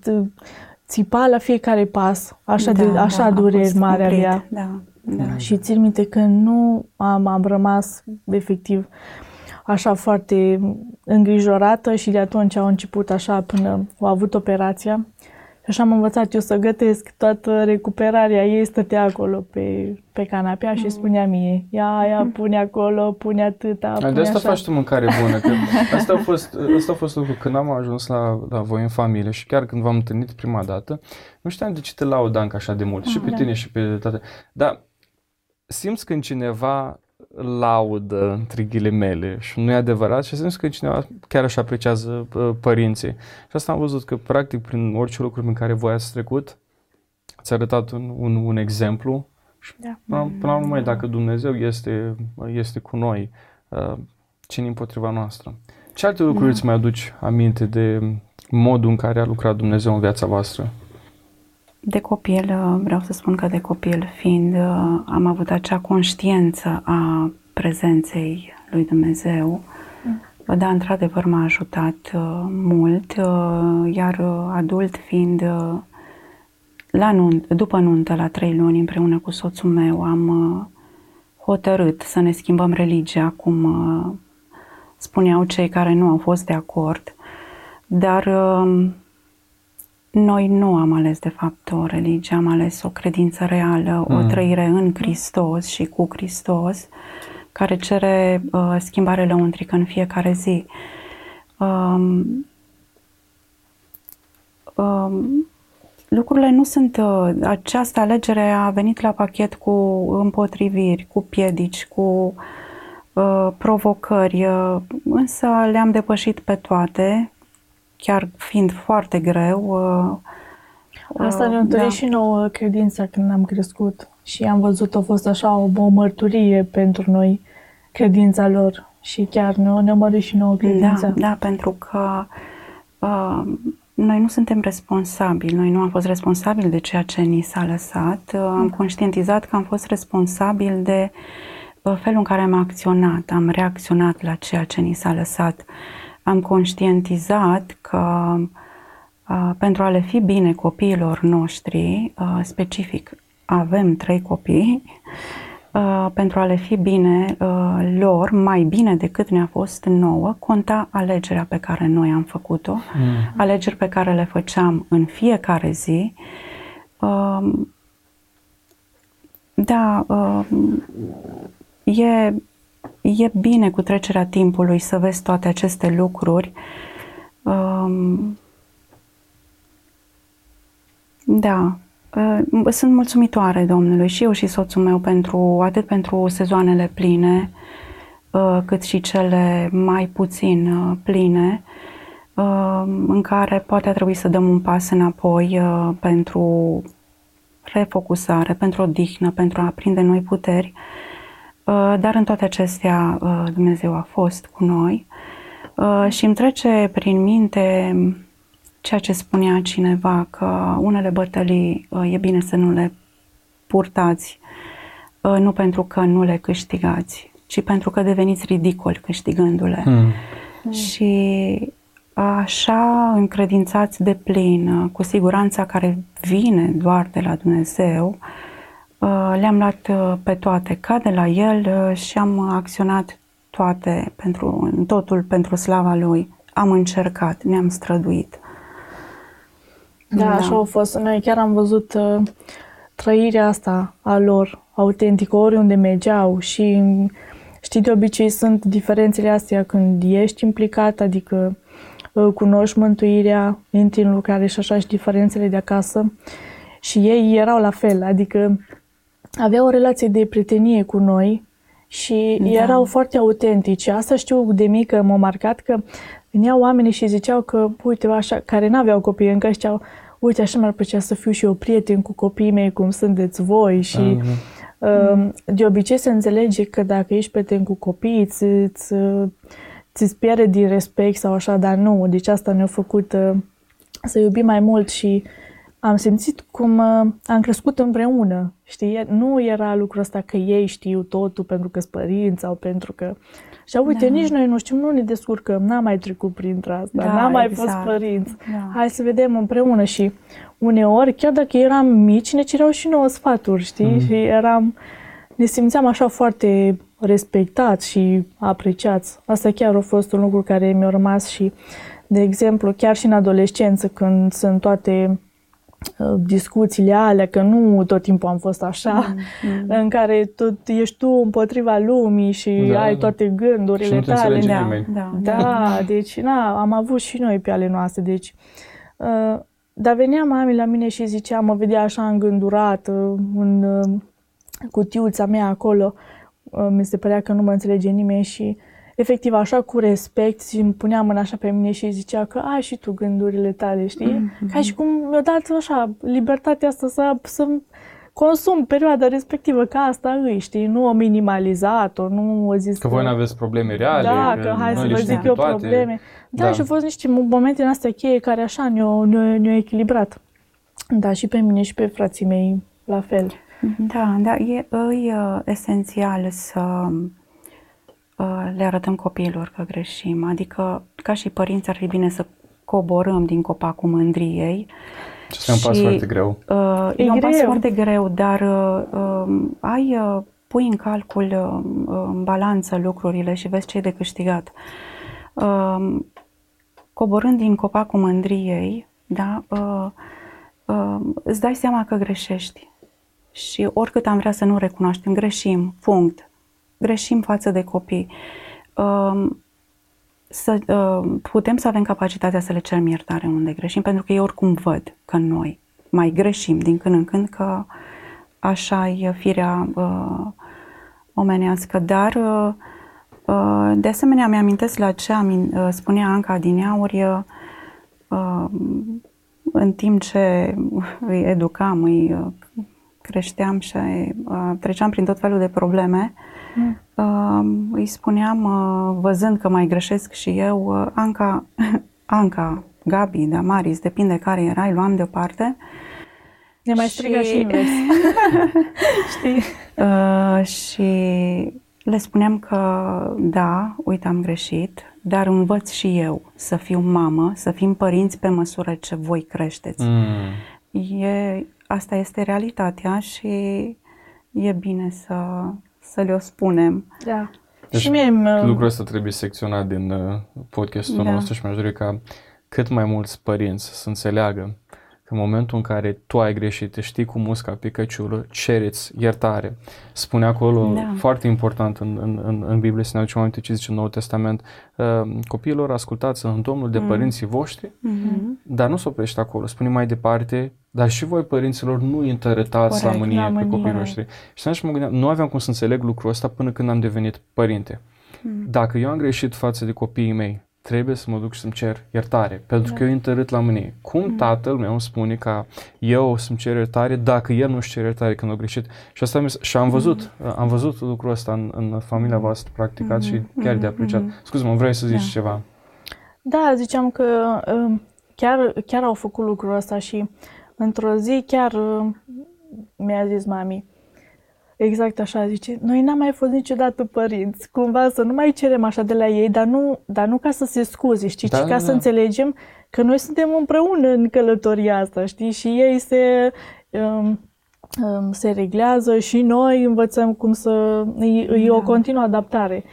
țipa la fiecare pas, așa, da, de, așa da, dureri mari avea. Da, da. Și țin minte că nu am, am rămas efectiv așa foarte îngrijorată și de atunci au început așa până au avut operația așa am învățat eu să gătesc toată recuperarea ei, stătea acolo pe, pe canapea și mm. spunea mie, ia, ia, mm. pune acolo, pune atâta, pune De asta așa. faci tu mâncare bună, că asta a fost, asta a fost lucru când am ajuns la, la voi în familie și chiar când v-am întâlnit prima dată, nu știam de ce te laud, Anca, așa de mult, mm, și pe da. tine și pe toate. Dar simți când cineva laudă, între ghilimele, și nu e adevărat și simți că cineva chiar așa apreciază uh, părinții. Și asta am văzut că, practic, prin orice lucru în care voi ați trecut, ați arătat un, un, un exemplu și da. până, până la urmă, dacă Dumnezeu este, este cu noi, uh, cine împotriva noastră? Ce alte lucruri da. îți mai aduci aminte de modul în care a lucrat Dumnezeu în viața voastră? De copil, uh, vreau să spun că de copil fiind, uh, am avut acea conștiință a prezenței lui Dumnezeu. Mm. Da, într-adevăr m-a ajutat uh, mult, iar adult fiind la nunt, după nuntă, la trei luni, împreună cu soțul meu, am hotărât să ne schimbăm religia, cum spuneau cei care nu au fost de acord. Dar noi nu am ales, de fapt, o religie, am ales o credință reală, mm. o trăire în Hristos și cu Hristos, care cere uh, schimbare lăuntrică în fiecare zi. Um, um, lucrurile nu sunt. Uh, această alegere a venit la pachet cu împotriviri, cu piedici, cu uh, provocări, uh, însă le-am depășit pe toate chiar fiind foarte greu. Uh, Asta ne-a întâlnit da. și nouă credința când am crescut și am văzut, a fost așa o, o mărturie pentru noi, credința lor și chiar ne-a ne și nouă credința. Da, da, pentru că uh, noi nu suntem responsabili, noi nu am fost responsabili de ceea ce ni s-a lăsat. Am conștientizat că am fost responsabil de felul în care am acționat, am reacționat la ceea ce ni s-a lăsat. Am conștientizat că pentru a le fi bine copiilor noștri, specific avem trei copii, Uh, pentru a le fi bine uh, lor, mai bine decât ne-a fost nouă, conta alegerea pe care noi am făcut-o, mm. alegeri pe care le făceam în fiecare zi. Uh, da, uh, e, e bine cu trecerea timpului să vezi toate aceste lucruri. Uh, da, sunt mulțumitoare Domnului și eu și soțul meu pentru atât pentru sezoanele pline, ă, cât și cele mai puțin ă, pline, ă, în care poate a trebuit să dăm un pas înapoi pentru refocusare, pentru odihnă, pentru a prinde noi puteri. Dar în toate acestea Dumnezeu a fost cu noi și îmi trece prin minte ceea ce spunea cineva, că unele bătălii uh, e bine să nu le purtați, uh, nu pentru că nu le câștigați, ci pentru că deveniți ridicoli câștigându-le. Mm. Și așa încredințați de plin, uh, cu siguranța care vine doar de la Dumnezeu, le-am luat pe toate ca de la El și am acționat toate pentru, totul pentru slava Lui. Am încercat, ne-am străduit. Da, da, așa au fost. Noi chiar am văzut uh, trăirea asta a lor autentică oriunde mergeau și știi, de obicei sunt diferențele astea când ești implicat, adică uh, cunoști mântuirea, intri în lucrare și așa și diferențele de acasă și ei erau la fel, adică aveau o relație de prietenie cu noi și da. erau foarte autentici. Asta știu de mică, m-a marcat că veneau oamenii și ziceau că, uite, așa, care n-aveau copii încă, ziceau, uite, așa mi-ar plăcea să fiu și eu prieten cu copiii mei, cum sunteți voi și uh-huh. de obicei se înțelege că dacă ești prieten cu copiii, ți, ți, ți pierde din respect sau așa, dar nu, deci asta ne-a făcut uh, să iubim mai mult și am simțit cum uh, am crescut împreună, știi? Nu era lucrul ăsta că ei știu totul pentru că sunt părinți sau pentru că și uite, da. nici noi nu știm, nu ne descurcăm, n-am mai trecut printre asta, da, n-am mai exact. fost părinți. Da. Hai să vedem împreună și uneori, chiar dacă eram mici, ne cereau și nouă sfaturi, știi? Mm. Și eram, ne simțeam așa foarte respectați și apreciați. Asta chiar a fost un lucru care mi-a rămas și, de exemplu, chiar și în adolescență, când sunt toate Uh, discuțiile alea, că nu tot timpul am fost așa, mm, mm. în care tot ești tu împotriva lumii și da, ai da. toate gândurile și tale. Da, da, da, da, deci na, am avut și noi pe ale noastre, deci uh, dar venea mami la mine și zicea, mă vedea așa îngândurată în uh, cutiuța mea acolo, uh, mi se părea că nu mă înțelege nimeni și efectiv așa cu respect și îmi punea mâna așa pe mine și zicea că ai și tu gândurile tale, știi? Mm-hmm. Ca și cum mi-a dat așa libertatea asta să, să consum perioada respectivă, ca asta îi, știi? Nu o minimalizat-o, nu o zis că... Că voi nu aveți probleme reale, Da, că, că hai să vă zic eu toate. probleme. Da, da, și au fost niște momente în astea cheie care așa ne-au, ne ne echilibrat. Da, și pe mine și pe frații mei la fel. Da, da, e, e uh, esențial să Uh, le arătăm copiilor că greșim. Adică, ca și părinți, ar fi bine să coborâm din copacul mândriei. Ce este un pas foarte greu. Uh, e, e un greu. pas foarte greu, dar uh, uh, ai, uh, pui în calcul, uh, în balanță lucrurile și vezi ce e de câștigat. Uh, coborând din copacul mândriei, da, uh, uh, îți dai seama că greșești. Și oricât am vrea să nu recunoaștem, greșim, punct greșim față de copii. Um, să uh, putem să avem capacitatea să le cerem iertare unde greșim, pentru că ei oricum văd că noi mai greșim din când în când, că așa e firea uh, omenească. Dar, uh, uh, de asemenea, mi-amintesc la ce am, uh, spunea Anca din Auri, uh, în timp ce îi educam, îi uh, creșteam și uh, treceam prin tot felul de probleme, mm. uh, îi spuneam, uh, văzând că mai greșesc și eu, uh, Anca, <laughs> Anca, Gabi, Damaris, depinde care era, îi luam deoparte. Ne mai striga și, și invers. <laughs> Știi? Uh, și le spuneam că da, uite, am greșit, dar învăț și eu să fiu mamă, să fim părinți pe măsură ce voi creșteți. Mm. E, asta este realitatea și e bine să, să le-o spunem. Da. Deci și mie lucrul ăsta trebuie secționat din uh, podcastul da. nostru și mi-aș dori ca cât mai mulți părinți să înțeleagă în momentul în care tu ai greșit, știi cu musca pe căciulă, cereți iertare. Spune acolo, da. foarte important în, în, în, în Biblie, să ne aducem aminte ce zice în Noul Testament, uh, copiilor ascultați în Domnul de mm. părinții voștri, mm-hmm. dar nu se oprește acolo. Spune mai departe, dar și voi părinților nu întăretați la mânie pe copiii noștri. Și atunci mă gândeam, nu aveam cum să înțeleg lucrul ăsta până când am devenit părinte. Mm. Dacă eu am greșit față de copiii mei, trebuie să mă duc și să-mi cer iertare, pentru da. că eu întărât la mine. Cum mm. tatăl meu îmi spune că eu să-mi cer iertare dacă el nu-și cer iertare când a greșit? Și asta și am văzut, mm. am văzut lucrul ăsta în, în familia mm. voastră practicat mm. și chiar mm. de apreciat. Mm. Scuze-mă, vrei să zici da. ceva? Da, ziceam că um, chiar, chiar au făcut lucrul ăsta și într-o zi chiar um, mi-a zis mami, Exact așa, zice, noi n-am mai fost niciodată părinți, cumva să nu mai cerem așa de la ei, dar nu, dar nu ca să se scuze, știi, da, ci ca da, să da. înțelegem că noi suntem împreună în călătoria asta, știi, și ei se, um, um, se reglează și noi învățăm cum să, e, e da. o continuă adaptare.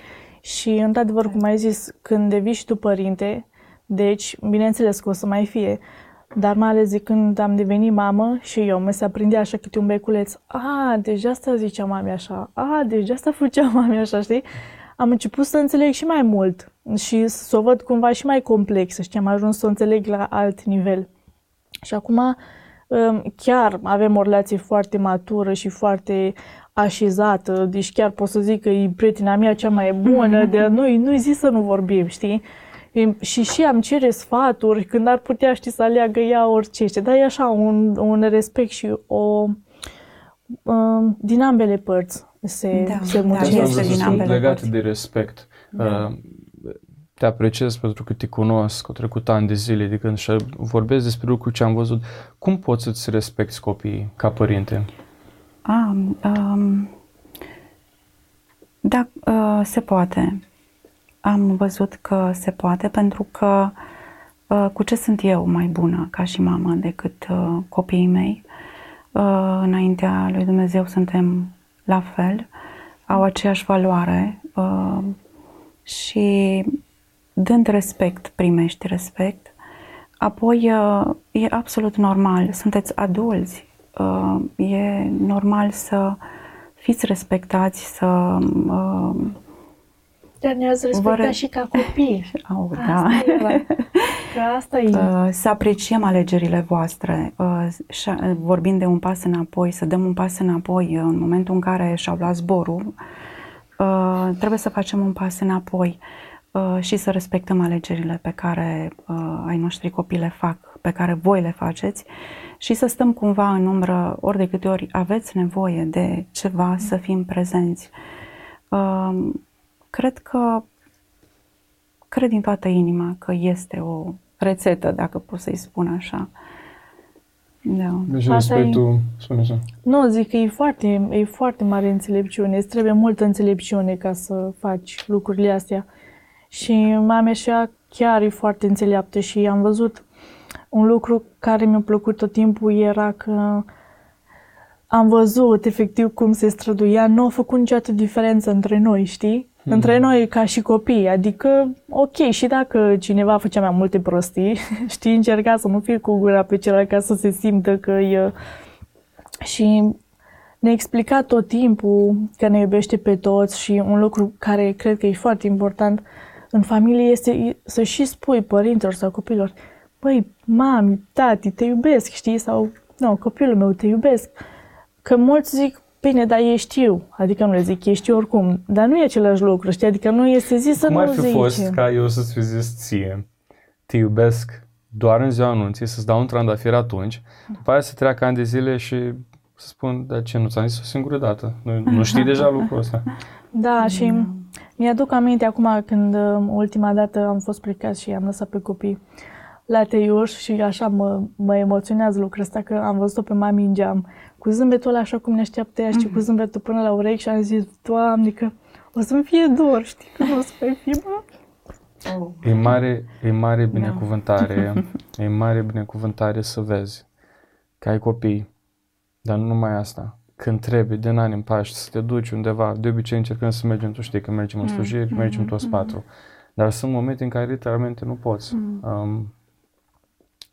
Și, într-adevăr, cum ai zis, când devii și tu părinte, deci, bineînțeles că o să mai fie, dar mai ales de când am devenit mamă și eu, mă se aprindea așa câte un beculeț. A, deci de asta zicea mami așa. A, deci de asta făcea <laughs> mami așa, știi? Am început să înțeleg și mai mult și să o văd cumva și mai complexă. Știi, am ajuns să o înțeleg la alt nivel. Și acum um, chiar avem o relație foarte matură și foarte așezată, deci chiar pot să zic că e prietena mea cea mai bună, <laughs> de noi nu-i zis să nu vorbim, știi? Și și am cere sfaturi când ar putea, ști, să aleagă ea orice, știi? dar e așa un, un respect și o um, din ambele părți se, da, se da, este din ambele legat părți. de respect. Da. Uh, te apreciez pentru că te cunosc, au trecut ani de zile de când și vorbesc despre lucruri ce am văzut. Cum poți să-ți respecti copiii ca părinte? Um, um, da, uh, se poate am văzut că se poate pentru că uh, cu ce sunt eu mai bună ca și mamă decât uh, copiii mei? Uh, înaintea lui Dumnezeu suntem la fel, au aceeași valoare și dând respect, primești respect. Apoi e absolut normal, sunteți adulți, e normal să fiți respectați, să dar ne-ați respectat Vă... și ca copii. <laughs> Oh, da. <laughs> Că asta e. Uh, să apreciem alegerile voastre, uh, vorbind de un pas înapoi, să dăm un pas înapoi în momentul în care și-au luat zborul, uh, trebuie să facem un pas înapoi și să respectăm alegerile pe care ai noștri copii le fac, pe care voi le faceți și să stăm cumva în umbră ori de câte ori aveți nevoie de ceva, să fim prezenți cred că, cred din toată inima că este o rețetă, dacă pot să-i spun așa. Da. Deci respectul, spune așa. Nu, zic că e foarte, e foarte mare înțelepciune. Îți trebuie multă înțelepciune ca să faci lucrurile astea. Și mama și chiar e foarte înțeleaptă și am văzut un lucru care mi-a plăcut tot timpul era că am văzut efectiv cum se străduia, nu a făcut niciodată diferență între noi, știi? Mm. între noi ca și copii. Adică, ok, și dacă cineva făcea mai multe prostii, <laughs> știi, încerca să nu fie cu gura pe celălalt ca să se simtă că e... Și ne explica tot timpul că ne iubește pe toți și un lucru care cred că e foarte important în familie este să și spui părinților sau copilor, băi, mami, tati, te iubesc, știi? Sau, nu, copilul meu, te iubesc. Că mulți zic, Bine, dar ei știu, adică nu le zic, ei știu oricum, dar nu e același lucru, știi, adică nu este zis să Cum nu ar fi zice. fost ca eu să-ți fi zis ție, te iubesc doar în ziua anunții, să-ți dau un trandafir atunci, după aia să treacă ani de zile și să spun, dar ce, nu ți-am zis o singură dată? Nu, nu știi deja <laughs> lucrul ăsta? Da, și mi-aduc aminte acum când ultima dată am fost plecat și am lăsat pe copii. la Teiuș și așa mă, mă emoționează lucrul ăsta că am văzut-o pe mami în geam cu zâmbetul ăla așa cum ne așteaptă ea, știi, mm-hmm. cu zâmbetul până la urechi și am zis, Doamne, că o să-mi fie dor, știi, că nu o să mai fi, mă. Oh. E mare, e mare da. binecuvântare, da. <laughs> e mare binecuvântare să vezi că ai copii, dar nu numai asta. Când trebuie, din ani în Paști, să te duci undeva, de obicei încercăm să mergem, tu știi că mergem în slujiri, mm-hmm. mergem toți mm-hmm. patru. Dar sunt momente în care literalmente nu poți. Mm. Um,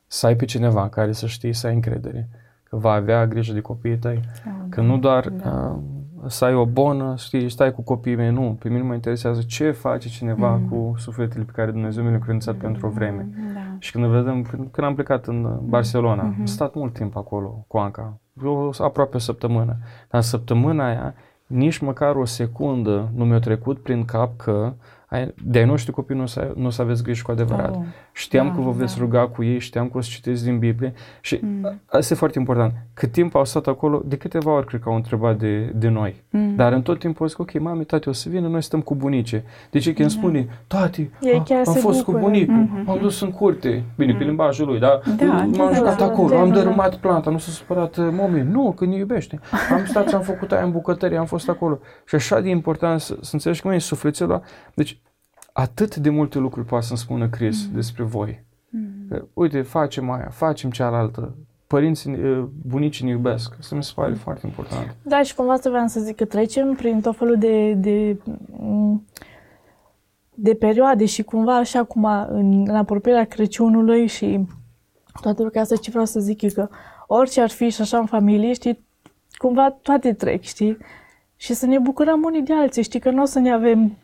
să ai pe cineva care să știi să ai încredere, că va avea grijă de copiii tăi, oh, că nu doar da. uh, să ai o bonă, știi, stai cu copiii mei, nu. Pe mine mă interesează ce face cineva mm. cu sufletele pe care Dumnezeu mi le-a credințat mm. pentru o vreme. Da. Și când vedem, când, când am plecat în Barcelona, mm-hmm. am stat mult timp acolo cu Anca, eu, aproape o săptămână. Dar săptămâna aia, nici măcar o secundă nu mi-a trecut prin cap că de ai noștri copii nu o să, nu o să aveți grijă cu adevărat. Oh, știam da, că vă veți da. ruga cu ei, știam că o să citeți din Biblie și mm. asta e foarte important. Cât timp au stat acolo, de câteva ori cred că au întrebat de, de noi. Mm. Dar în tot timpul au zis, ok, mami, tati, o să vină, noi stăm cu bunice. Deci când da. spune, tati, a, am fost bucură. cu bunicul, mm-hmm. am dus în curte, bine, mm. pe limbajul lui, dar da, m-am da, jucat da, acolo, da, am dărâmat planta, nu s-a supărat uh, mami, nu, că ne iubește. Am stat și am făcut aia în bucătărie, am fost acolo. Și așa de important să, să înțelegi cum e sufletul Deci atât de multe lucruri poate să-mi spună Chris mm. despre voi. Mm. Că, uite, facem aia, facem cealaltă, părinții, bunicii ne iubesc. Asta mi se pare mm. foarte important. Da, și cumva asta vreau să zic că trecem prin tot felul de, de, de perioade și cumva așa cum în, în apropierea Crăciunului și toate lucrurile astea ce vreau să zic e că orice ar fi și așa în familie, știi, cumva toate trec, știi? Și să ne bucurăm unii de alții, știi, că nu o să ne avem Uh,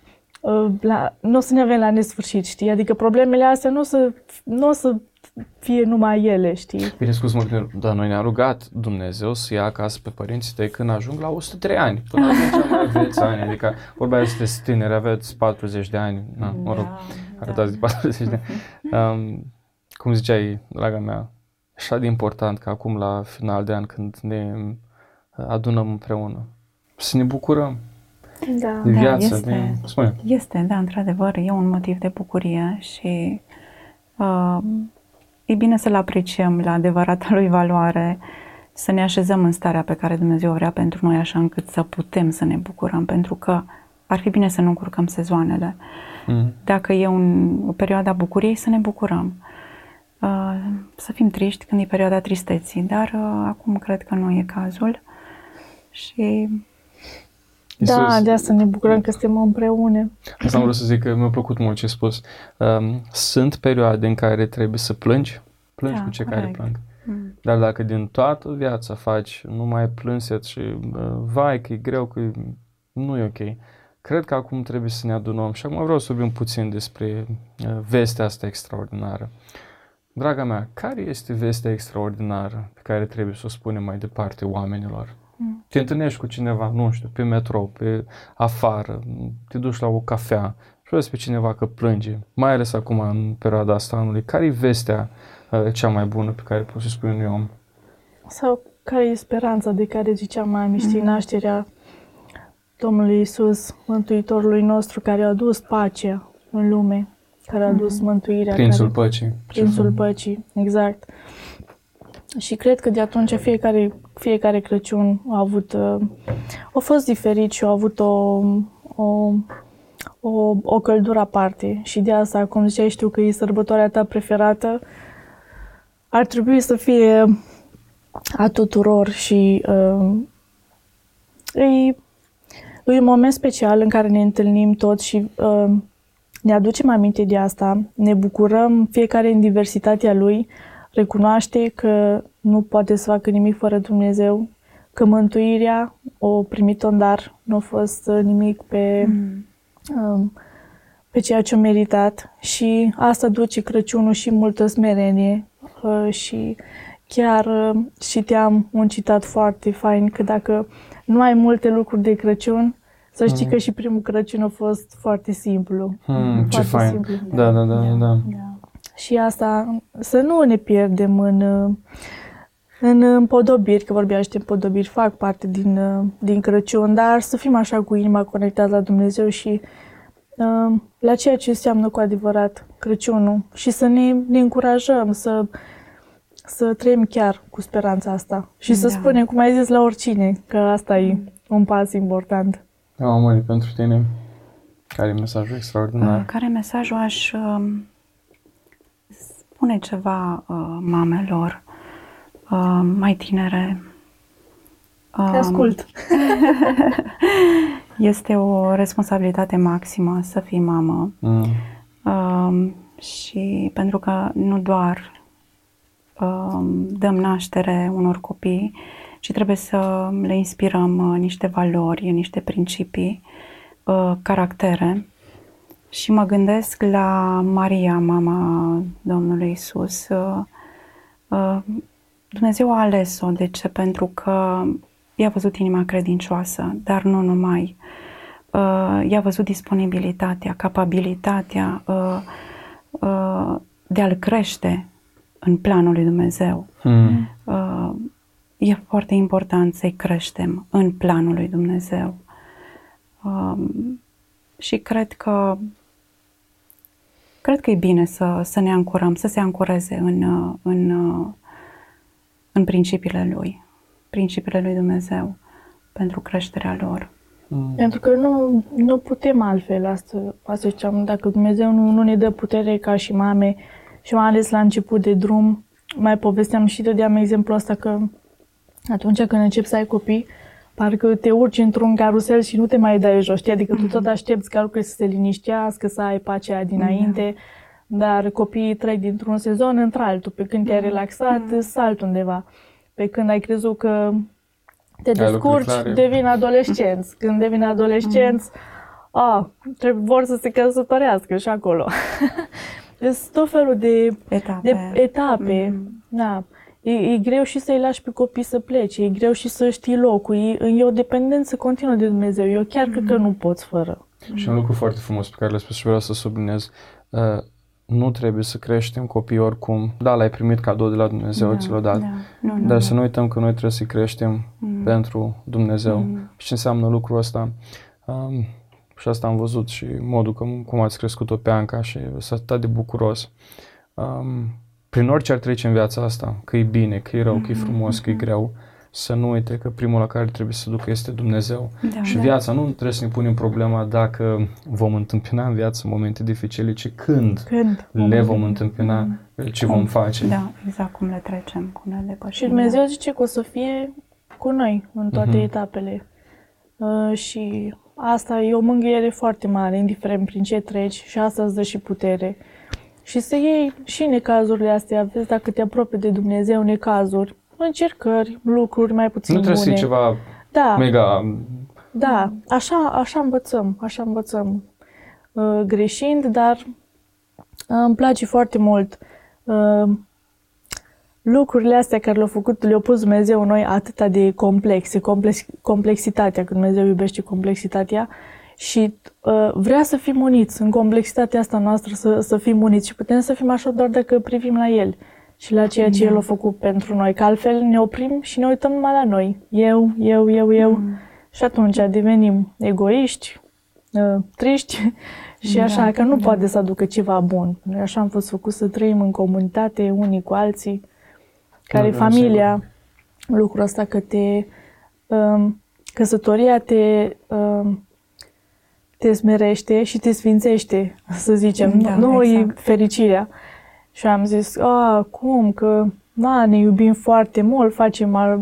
la, nu o să ne avem la nesfârșit, știi? Adică problemele astea nu o să, nu o să fie numai ele, știi? Bine scuz mult, dar noi ne-a rugat Dumnezeu să ia acasă pe părinții tăi când ajung la 103 ani. Până atunci mai aveți ani, adică vorba aia sunteți tineri, aveți 40 de ani, na, mă rog, da, arătați da. de 40 de ani. Um, cum ziceai, draga mea, așa de important că acum la final de an când ne adunăm împreună, să ne bucurăm, da, de viață. Da, este, de... Spune. este, da, într-adevăr, e un motiv de bucurie și uh, e bine să-L apreciem la adevărata lui valoare, să ne așezăm în starea pe care Dumnezeu vrea pentru noi, așa încât să putem să ne bucurăm, pentru că ar fi bine să nu încurcăm sezoanele. Mm. Dacă e un, o perioadă a bucuriei, să ne bucurăm. Uh, să fim triști când e perioada tristeții, dar uh, acum cred că nu e cazul. Și Iisus. Da, de asta ne bucurăm că suntem împreună. Asta am vrut să zic că mi-a plăcut mult ce ai spus. Um, sunt perioade în care trebuie să plângi, plângi da, cu cei correct. care plâng. Mm. Dar dacă din toată viața faci numai plânset și uh, vai că e greu, că nu e ok, cred că acum trebuie să ne adunăm și acum vreau să vorbim puțin despre uh, vestea asta extraordinară. Draga mea, care este vestea extraordinară pe care trebuie să o spunem mai departe oamenilor? Te întâlnești cu cineva, nu știu, pe metrou, pe afară, te duci la o cafea și vezi pe cineva că plânge, mai ales acum în perioada asta anului. Care e vestea uh, cea mai bună pe care poți să spui unui om? Sau care e speranța de care ziceam mai știi, mm-hmm. nașterea Domnului Isus, Mântuitorului nostru, care a adus pacea în lume, care a adus mm-hmm. mântuirea. Prințul care, păcii. Prințul păcii, exact. Și cred că de atunci fiecare, fiecare Crăciun a avut, uh, a fost diferit și a avut o, o, o, o căldură aparte. Și de asta, cum ziceai, știu că e sărbătoarea ta preferată, ar trebui să fie a tuturor și uh, e, e un moment special în care ne întâlnim toți și uh, ne aducem aminte de asta, ne bucurăm fiecare în diversitatea lui, recunoaște că nu poate să facă nimic fără Dumnezeu, că mântuirea o primit în dar, nu a fost nimic pe, mm. um, pe ceea ce a meritat și asta duce Crăciunul și multă smerenie uh, și chiar uh, citeam un citat foarte fain că dacă nu ai multe lucruri de Crăciun, să știi mm. că și primul Crăciun a fost foarte simplu. Mm, foarte ce fain. Simplu. Da, da, da, da. da. da. Și asta, să nu ne pierdem în, în împodobiri, că vorbeam și de împodobiri, fac parte din, din Crăciun, dar să fim așa cu inima conectați la Dumnezeu și uh, la ceea ce înseamnă cu adevărat Crăciunul și să ne, ne încurajăm să, să trăim chiar cu speranța asta și să da. spunem, cum ai zis, la oricine, că asta e un pas important. Da, Mări, pentru tine, care e mesajul extraordinar? Uh, care mesajul aș uh, spune ceva uh, mamelor uh, mai tinere. Uh, Te ascult. <laughs> este o responsabilitate maximă să fii mamă. Mm. Uh, și pentru că nu doar uh, dăm naștere unor copii, ci trebuie să le inspirăm uh, niște valori, niște principii, uh, caractere. Și mă gândesc la Maria, mama Domnului Isus. Uh, uh, Dumnezeu a ales-o. De ce? Pentru că i-a văzut inima credincioasă, dar nu numai. Uh, i-a văzut disponibilitatea, capabilitatea uh, uh, de a-l crește în planul lui Dumnezeu. Mm. Uh, e foarte important să-i creștem în planul lui Dumnezeu. Uh, și cred că cred că e bine să, să ne ancorăm, să se ancoreze în, în, în principiile lui, principiile lui Dumnezeu pentru creșterea lor. Mm. Pentru că nu, nu putem altfel, asta, asta ziceam, dacă Dumnezeu nu, nu ne dă putere ca și mame și mai ales la început de drum, mai povesteam și dădeam exemplu ăsta că atunci când începi să ai copii, parcă te urci într-un carusel și nu te mai dai jos, știi? Adică tu tot aștepți ca lucrurile să se liniștească, să ai pacea dinainte, da. dar copiii trec dintr-un sezon într-altul. Pe când te-ai da. relaxat, mm. salt undeva. Pe când ai crezut că te descurci, devin adolescenți. Când devin adolescenți, mm. a, trebuie, vor să se căsătorească și acolo. <laughs> deci tot felul de etape. De etape. Mm. Da. E, e greu și să-i lași pe copii să plece, e greu și să știi locul, e, e o dependență continuă de Dumnezeu. Eu chiar mm. cred că nu poți fără. Și un lucru foarte frumos pe care l-ai spus și vreau să subliniez. Uh, nu trebuie să creștem copii oricum. Da, l-ai primit cadou de la Dumnezeu, da, ți l-a dat. Da. Nu, nu, dar nu. să nu uităm că noi trebuie să-i creștem mm. pentru Dumnezeu. Mm. Și ce înseamnă lucrul ăsta? Um, și asta am văzut și modul cum, cum ați crescut-o pe Anca și s-a atât de bucuros. Um, prin orice ar trece în viața asta, că e bine, că e rău, mm-hmm. că e mhm, frumos, mm-hmm. că e mhm. greu, să nu uite că primul la care trebuie să ducă este Dumnezeu. Da, și da. viața nu trebuie să ne punem problema dacă vom întâmpina în viață momente dificile, ci când, când le vom întâmpina, mm. ce cum? vom face. Da, exact cum le trecem, cum le depășim. Și Dumnezeu zice că o să fie cu noi în toate mm-hmm. etapele. Uh, și asta e o mângâiere foarte mare, indiferent prin ce treci și asta îți dă și putere. Și să iei și necazurile astea, vezi dacă te apropii de Dumnezeu, necazuri, încercări, lucruri mai puțin Nu trebuie bune. să ceva da. mega... Da, așa, așa învățăm, așa învățăm. Uh, greșind, dar uh, îmi place foarte mult uh, lucrurile astea care le-au făcut, le-a pus Dumnezeu în noi atâta de complexe, complex, complexitatea, când Dumnezeu iubește complexitatea și uh, vrea să fim uniți în complexitatea asta noastră, să, să fim uniți și putem să fim așa doar dacă privim la El și la ceea ce da. El a făcut pentru noi, că altfel ne oprim și ne uităm numai la noi. Eu, eu, eu, eu. Mm. Și atunci devenim egoiști, uh, triști <laughs> și da, așa, că nu da. poate să aducă ceva bun. Noi așa am fost făcut să trăim în comunitate, unii cu alții, care da, familia, sigur. lucrul ăsta că te... Um, căsătoria te... Um, te smerește și te sfințește, să zicem. Da, nu exact. e fericirea. Și am zis, a, cum, că da, ne iubim foarte mult, facem ar...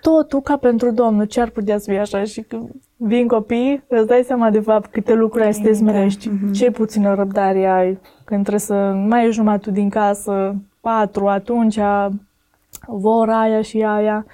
totul ca pentru Domnul, ce ar putea să fie așa? Și când vin copii, îți dai seama de fapt câte lucruri ai să te smerești, da. ce puțină răbdare ai, când trebuie să mai ieși numai tu din casă, patru, atunci vor aia și aia.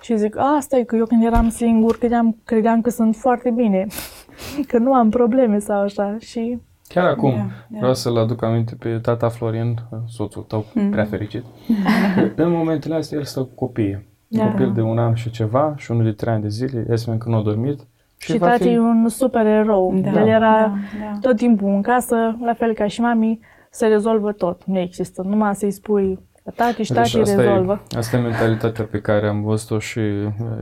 Și zic, asta e că eu când eram singur credeam, credeam că sunt foarte bine, <laughs> că nu am probleme sau așa. Și Chiar acum yeah, yeah. vreau să-l aduc aminte pe tata Florin, soțul tău mm. prea fericit. <laughs> în momentele astea el stă cu copiii. Yeah. Copil de un an și ceva și unul de trei ani de zile, Esmen că nu a dormit. Și, și tati fi... e un super erou. Da, el era da, da. tot timpul în casă, la fel ca și mami, se rezolvă tot. Nu există. Numai să-i spui tati și tati deci rezolvă. E, asta e mentalitatea pe care am văzut-o și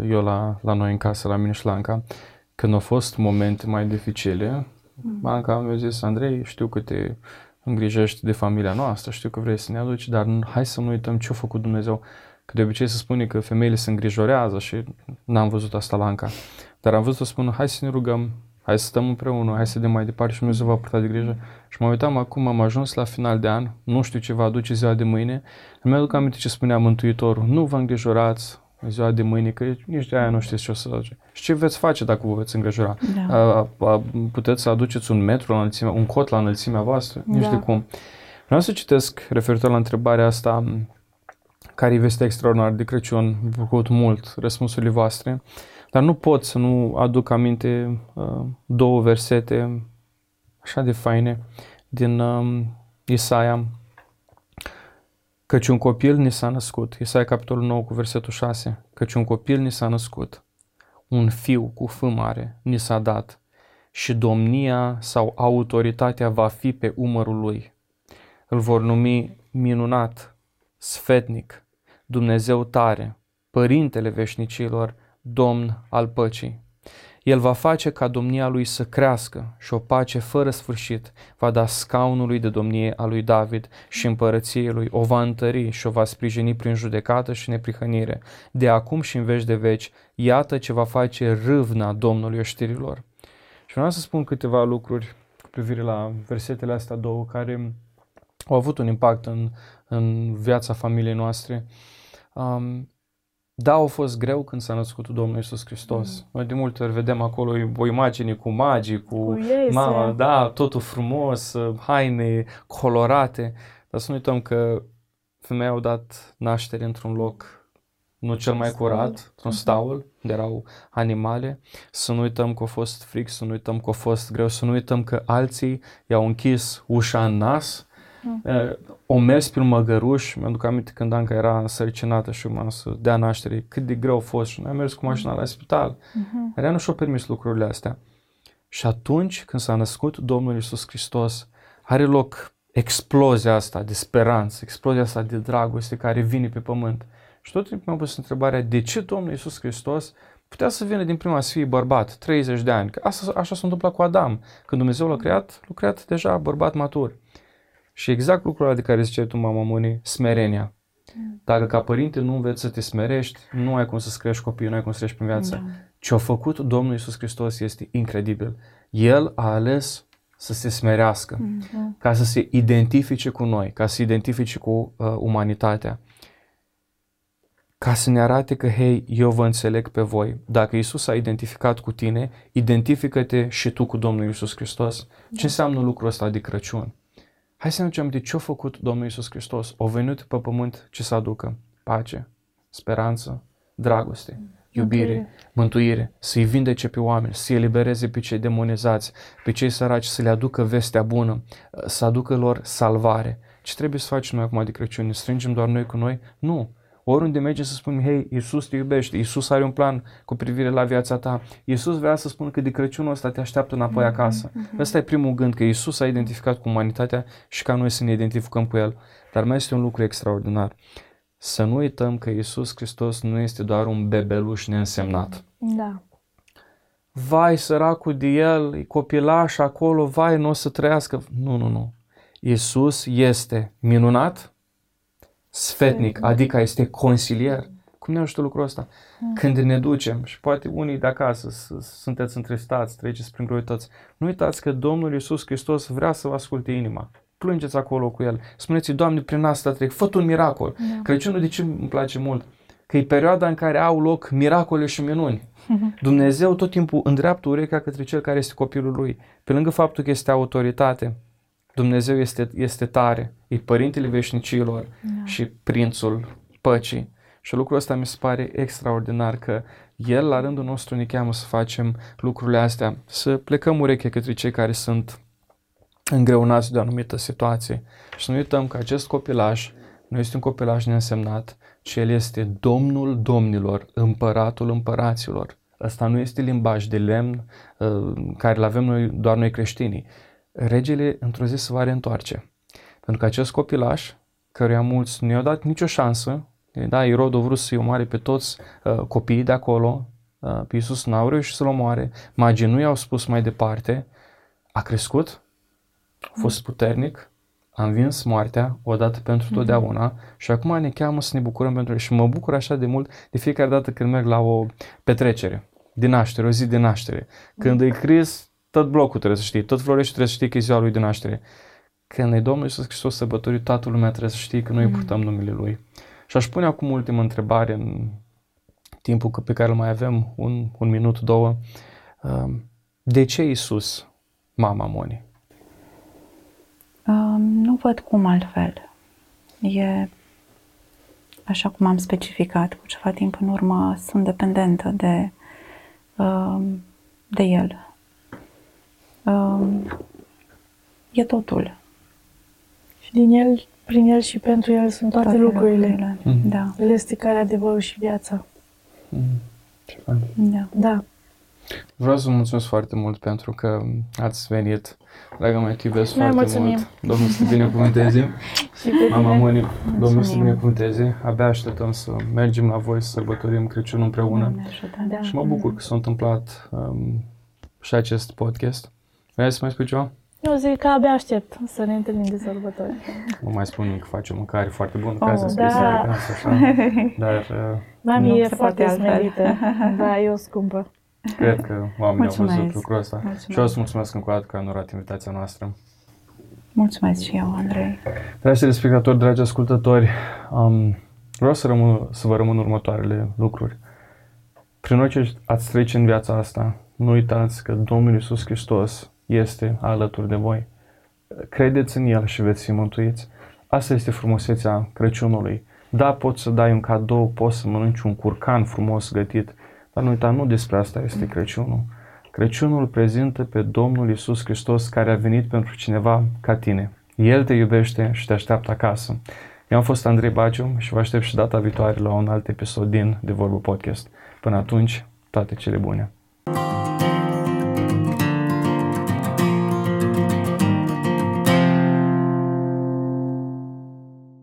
eu la, la noi în casă, la mine și la Anca când au fost momente mai dificile, mm. Anca mi-a zis, Andrei, știu că te îngrijești de familia noastră, știu că vrei să ne aduci, dar hai să nu uităm ce a făcut Dumnezeu. Că de obicei se spune că femeile se îngrijorează și n-am văzut asta la Anca. Dar am văzut să spună, hai să ne rugăm, hai să stăm împreună, hai să dăm mai departe și Dumnezeu va purta de grijă. Și mă uitam acum, am ajuns la final de an, nu știu ce va aduce ziua de mâine. Îmi aduc aminte ce spunea Mântuitorul, nu vă îngrijorați, ziua de mâine, că nici de aia nu știți ce o să faceți. Și ce veți face dacă vă veți îngrijora? Da. A, a, puteți să aduceți un metru la înălțimea, un cot la înălțimea voastră? Da. Nici de cum. Vreau să citesc referitor la întrebarea asta, care este extraordinar de Crăciun, făcut mult răspunsurile voastre, dar nu pot să nu aduc aminte uh, două versete așa de faine din uh, Isaia. Căci un copil ni s-a născut, Isaia capitolul 9 cu versetul 6, Căci un copil ni s-a născut, un fiu cu F mare ni s-a dat și domnia sau autoritatea va fi pe umărul lui. Îl vor numi minunat, sfetnic, Dumnezeu tare, Părintele veșnicilor, Domn al păcii. El va face ca domnia lui să crească și o pace fără sfârșit va da scaunului de domnie a lui David și împărăției lui o va întări și o va sprijini prin judecată și neprihănire. De acum și în veci de veci, iată ce va face râvna Domnului oștirilor. Și vreau să spun câteva lucruri cu privire la versetele astea două care au avut un impact în, în viața familiei noastre. Um, da, a fost greu când s-a născut Domnul Isus Hristos. Mm. Noi de multe ori vedem acolo o imagine cu magii, cu, cu mama, da, totul frumos, haine colorate, dar să nu uităm că femeia au dat naștere într-un loc nu cel mai curat, într-un mhm. staul, unde erau animale. Să nu uităm că a fost fric, să nu uităm că a fost greu, să nu uităm că alții i-au închis ușa în nas, Mm. O mers pe un măgăruș, mi-aduc aminte când Anca era însărcinată și urma să dea naștere, cât de greu a fost și noi am mers cu mașina la spital. Uh-huh. Rea nu și-a permis lucrurile astea. Și atunci când s-a născut Domnul Isus Hristos, are loc explozia asta de speranță, explozia asta de dragoste care vine pe pământ. Și tot timpul mi-am pus întrebarea, de ce Domnul Isus Hristos putea să vină din prima să fie bărbat, 30 de ani? Că asta, așa s-a întâmplat cu Adam. Când Dumnezeu l-a creat, l-a creat deja bărbat matur. Și exact lucrul ăla de care ziceai tu, mama Moni, smerenia. Mm. Dacă ca părinte nu înveți să te smerești, nu ai cum să-ți crești copiii, nu ai cum să treci prin viață. Da. Ce a făcut Domnul Isus Hristos este incredibil. El a ales să se smerească, mm-hmm. ca să se identifice cu noi, ca să se identifice cu uh, umanitatea. Ca să ne arate că, hei, eu vă înțeleg pe voi. Dacă Isus a identificat cu tine, identifică-te și tu cu Domnul Isus Hristos. Da. Ce înseamnă lucrul ăsta de Crăciun? Hai să ne ducem de ce a făcut Domnul Isus Hristos. O venit pe pământ ce să aducă pace, speranță, dragoste, iubire, okay. mântuire, să-i vindece pe oameni, să-i elibereze pe cei demonizați, pe cei săraci, să le aducă vestea bună, să aducă lor salvare. Ce trebuie să facem noi acum de Crăciun? Ne strângem doar noi cu noi? Nu. Oriunde merge să spunem, hei, Iisus te iubește, Iisus are un plan cu privire la viața ta. Iisus vrea să spună că de Crăciunul ăsta te așteaptă înapoi mm-hmm. acasă. Mm-hmm. Ăsta e primul gând, că Iisus a identificat cu umanitatea și ca noi să ne identificăm cu El. Dar mai este un lucru extraordinar. Să nu uităm că Iisus Hristos nu este doar un bebeluș neînsemnat. Da. Vai, săracul de el, e copilaș acolo, vai, nu o să trăiască. Nu, nu, nu. Iisus este minunat, sfetnic, adică este consilier. Cum ne ajută lucrul ăsta? Hmm. Când ne ducem și poate unii de acasă sunteți întristați, treceți prin greutăți, nu uitați că Domnul Iisus Hristos vrea să vă asculte inima. Plângeți acolo cu El. Spuneți Doamne, prin asta trec, fă un miracol. Da. Crăciunul de ce îmi place mult? Că e perioada în care au loc miracole și minuni. <laughs> Dumnezeu tot timpul îndreaptă urechea către cel care este copilul lui. Pe lângă faptul că este autoritate, Dumnezeu este, este tare, e Părintele Veșnicilor da. și Prințul Păcii. Și lucrul ăsta mi se pare extraordinar că El la rândul nostru ne cheamă să facem lucrurile astea, să plecăm ureche către cei care sunt îngreunați de o anumită situație și să nu uităm că acest copilaj nu este un copilaj neînsemnat, ci El este Domnul Domnilor, Împăratul Împăraților. Ăsta nu este limbaj de lemn uh, care îl avem noi, doar noi creștinii, regele într-o zi se va reîntoarce. Pentru că acest copilaș, căruia mulți nu i-au dat nicio șansă, da, Irod a vrut să-i omoare pe toți uh, copiii de acolo, uh, pe Iisus, n-au reușit să-l omoare, magii nu i-au spus mai departe, a crescut, a fost puternic, a învins moartea odată pentru mhm. totdeauna mm-hmm. și acum ne cheamă să ne bucurăm pentru el. Și mă bucur așa de mult de fiecare dată când merg la o petrecere de naștere, o zi de naștere. Când mm-hmm. e Cris, tot blocul trebuie să știi, tot Florești trebuie să știi că e ziua lui de naștere. Când e Domnul Iisus Hristos sărbătorit, toată lumea trebuie să știe că noi mm-hmm. purtăm numele Lui. Și aș pune acum ultima întrebare în timpul pe care îl mai avem, un, un minut, două. Um, de ce Iisus, mama Moni? Um, nu văd cum altfel. E așa cum am specificat cu ceva timp în urmă, sunt dependentă de, um, de el. E totul. Și din el prin El și pentru El sunt toate, toate lucrurile. lucrurile. Mm. Da. El este care adevărul și viața. Mm. Ce fain. Da. da. Vreau să vă mulțumesc foarte mult pentru că ați venit. Dragă mea, te iubesc foarte mulțumim. mult. Domnul să te binecuvânteze. <laughs> Mama Moni, Domnul să te binecuvânteze. Abia așteptăm să mergem la voi să sărbătorim Crăciunul împreună. Da. Și mă bucur că s-a întâmplat um, și acest podcast. Vrei să mai spui ceva? Eu zic că abia aștept să ne întâlnim de sărbători. Nu mai spun că faci o mâncare foarte bună, oh, ca să spui da. așa. Dar, <laughs> uh, Mami e foarte smerită. Da, eu scumpă. Cred că oamenii mulțumesc. au văzut lucrul ăsta. Mulțumesc. Și eu să mulțumesc încă o dată că am onorat invitația noastră. Mulțumesc și eu, Andrei. Dragi telespectatori, dragi ascultători, um, vreau să, rămân, să vă rămân următoarele lucruri. Prin orice ați trece în viața asta, nu uitați că Domnul Iisus Hristos este alături de voi. Credeți în El și veți fi mântuiți. Asta este frumusețea Crăciunului. Da, poți să dai un cadou, poți să mănânci un curcan frumos gătit, dar nu uita, nu despre asta este Crăciunul. Crăciunul prezintă pe Domnul Isus Hristos care a venit pentru cineva ca tine. El te iubește și te așteaptă acasă. Eu am fost Andrei Baciu și vă aștept și data viitoare la un alt episod din De Vorbă Podcast. Până atunci, toate cele bune!